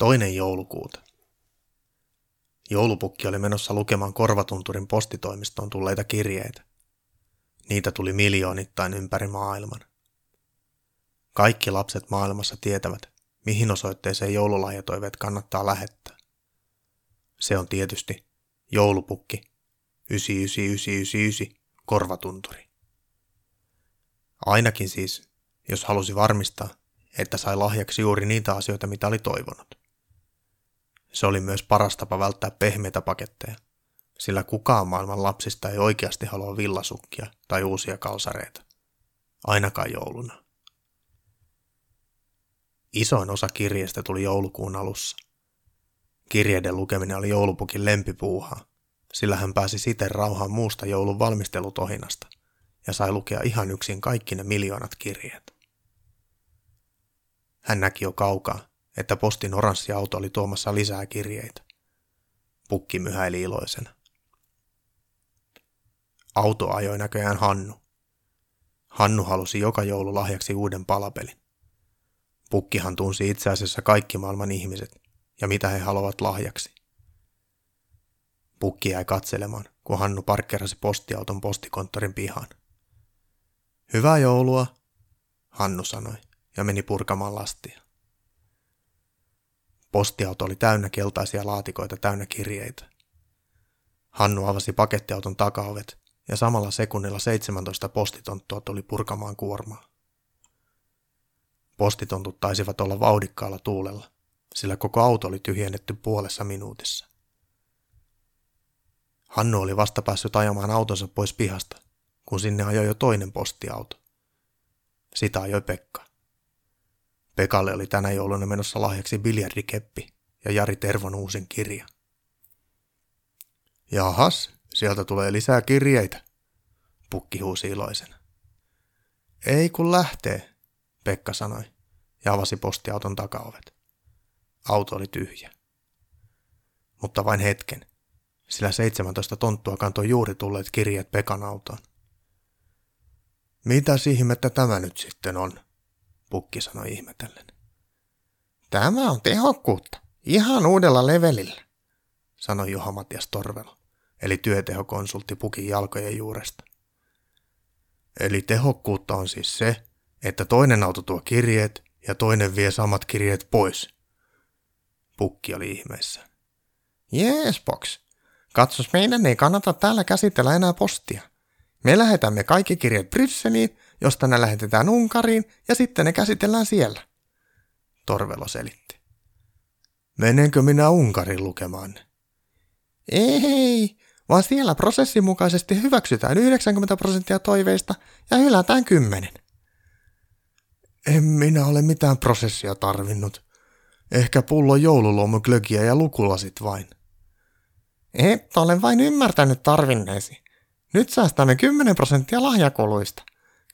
Toinen joulukuuta. Joulupukki oli menossa lukemaan Korvatunturin postitoimistoon tulleita kirjeitä. Niitä tuli miljoonittain ympäri maailman. Kaikki lapset maailmassa tietävät, mihin osoitteeseen joululahjatoiveet kannattaa lähettää. Se on tietysti joulupukki 999999 korvatunturi. Ainakin siis, jos halusi varmistaa, että sai lahjaksi juuri niitä asioita, mitä oli toivonut. Se oli myös paras tapa välttää pehmeitä paketteja, sillä kukaan maailman lapsista ei oikeasti halua villasukkia tai uusia kalsareita, ainakaan jouluna. Isoin osa kirjeestä tuli joulukuun alussa. Kirjeiden lukeminen oli joulupukin lempipuuhaa, sillä hän pääsi siten rauhaan muusta joulun valmistelutohinasta ja sai lukea ihan yksin kaikki ne miljoonat kirjeet. Hän näki jo kaukaa, että postin oranssi auto oli tuomassa lisää kirjeitä. Pukki myhäili iloisena. Auto ajoi näköjään Hannu. Hannu halusi joka joulu lahjaksi uuden palapelin. Pukkihan tunsi itse asiassa kaikki maailman ihmiset ja mitä he haluavat lahjaksi. Pukki jäi katselemaan, kun Hannu parkkerasi postiauton postikonttorin pihaan. Hyvää joulua, Hannu sanoi ja meni purkamaan lastia. Postiauto oli täynnä keltaisia laatikoita täynnä kirjeitä. Hannu avasi pakettiauton takaovet ja samalla sekunnilla 17 postitonttua tuli purkamaan kuormaa. Postitontut taisivat olla vauhdikkaalla tuulella, sillä koko auto oli tyhjennetty puolessa minuutissa. Hannu oli vasta päässyt ajamaan autonsa pois pihasta, kun sinne ajoi jo toinen postiauto. Sitä ajoi Pekka. Pekalle oli tänä jouluna menossa lahjaksi biljardikeppi ja Jari Tervon uusin kirja. Jahas, sieltä tulee lisää kirjeitä, pukki huusi iloisena. Ei kun lähtee, Pekka sanoi ja avasi postiauton takaovet. Auto oli tyhjä. Mutta vain hetken, sillä 17 tonttua kantoi juuri tulleet kirjeet Pekan autoon. Mitä ihmettä tämä nyt sitten on? Pukki sanoi ihmetellen. Tämä on tehokkuutta, ihan uudella levelillä, sanoi Juha Matias Torvelo, eli työtehokonsultti Pukin jalkojen juuresta. Eli tehokkuutta on siis se, että toinen auto tuo kirjeet ja toinen vie samat kirjeet pois. Pukki oli ihmeessä. Jees, box. Katsos, meidän ei kannata täällä käsitellä enää postia. Me lähetämme kaikki kirjeet Brysseliin, josta ne lähetetään Unkariin ja sitten ne käsitellään siellä. Torvelo selitti. Menenkö minä Unkarin lukemaan? Ei, vaan siellä prosessin mukaisesti hyväksytään 90 prosenttia toiveista ja hylätään 10. En minä ole mitään prosessia tarvinnut. Ehkä pullo joululomuklökiä ja lukulasit vain. Et ole vain ymmärtänyt tarvinneesi. Nyt säästämme 10 prosenttia lahjakuluista.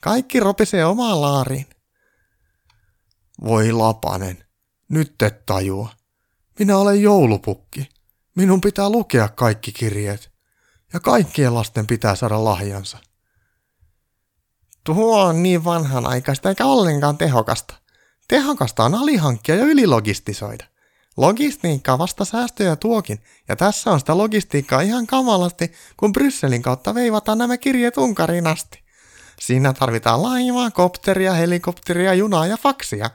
Kaikki ropisee omaan laariin. Voi lapanen, nyt et tajua. Minä olen joulupukki. Minun pitää lukea kaikki kirjeet. Ja kaikkien lasten pitää saada lahjansa. Tuo on niin vanhanaikaista eikä ollenkaan tehokasta. Tehokasta on alihankkia ja ylilogistisoida. Logistiikka vasta säästöjä tuokin, ja tässä on sitä logistiikkaa ihan kamalasti, kun Brysselin kautta veivataan nämä kirjeet Unkariin asti. Siinä tarvitaan laivaa, kopteria, helikopteria, junaa ja faksia.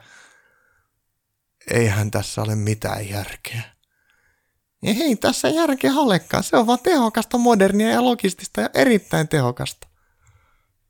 Eihän tässä ole mitään järkeä. Ei tässä järkeä olekaan, se on vaan tehokasta, modernia ja logistista ja erittäin tehokasta.